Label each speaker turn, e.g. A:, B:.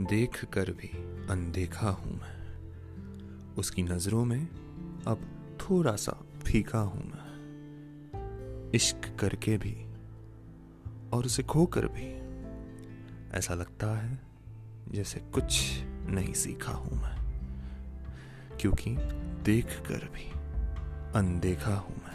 A: देख कर भी अनदेखा हूँ मैं। उसकी नज़रों में अब थोड़ा सा फीका हूँ मैं। इश्क करके भी और उसे खोकर भी ऐसा लगता है जैसे कुछ नहीं सीखा हूँ मैं, क्योंकि देख कर भी अनदेखा हूँ मैं।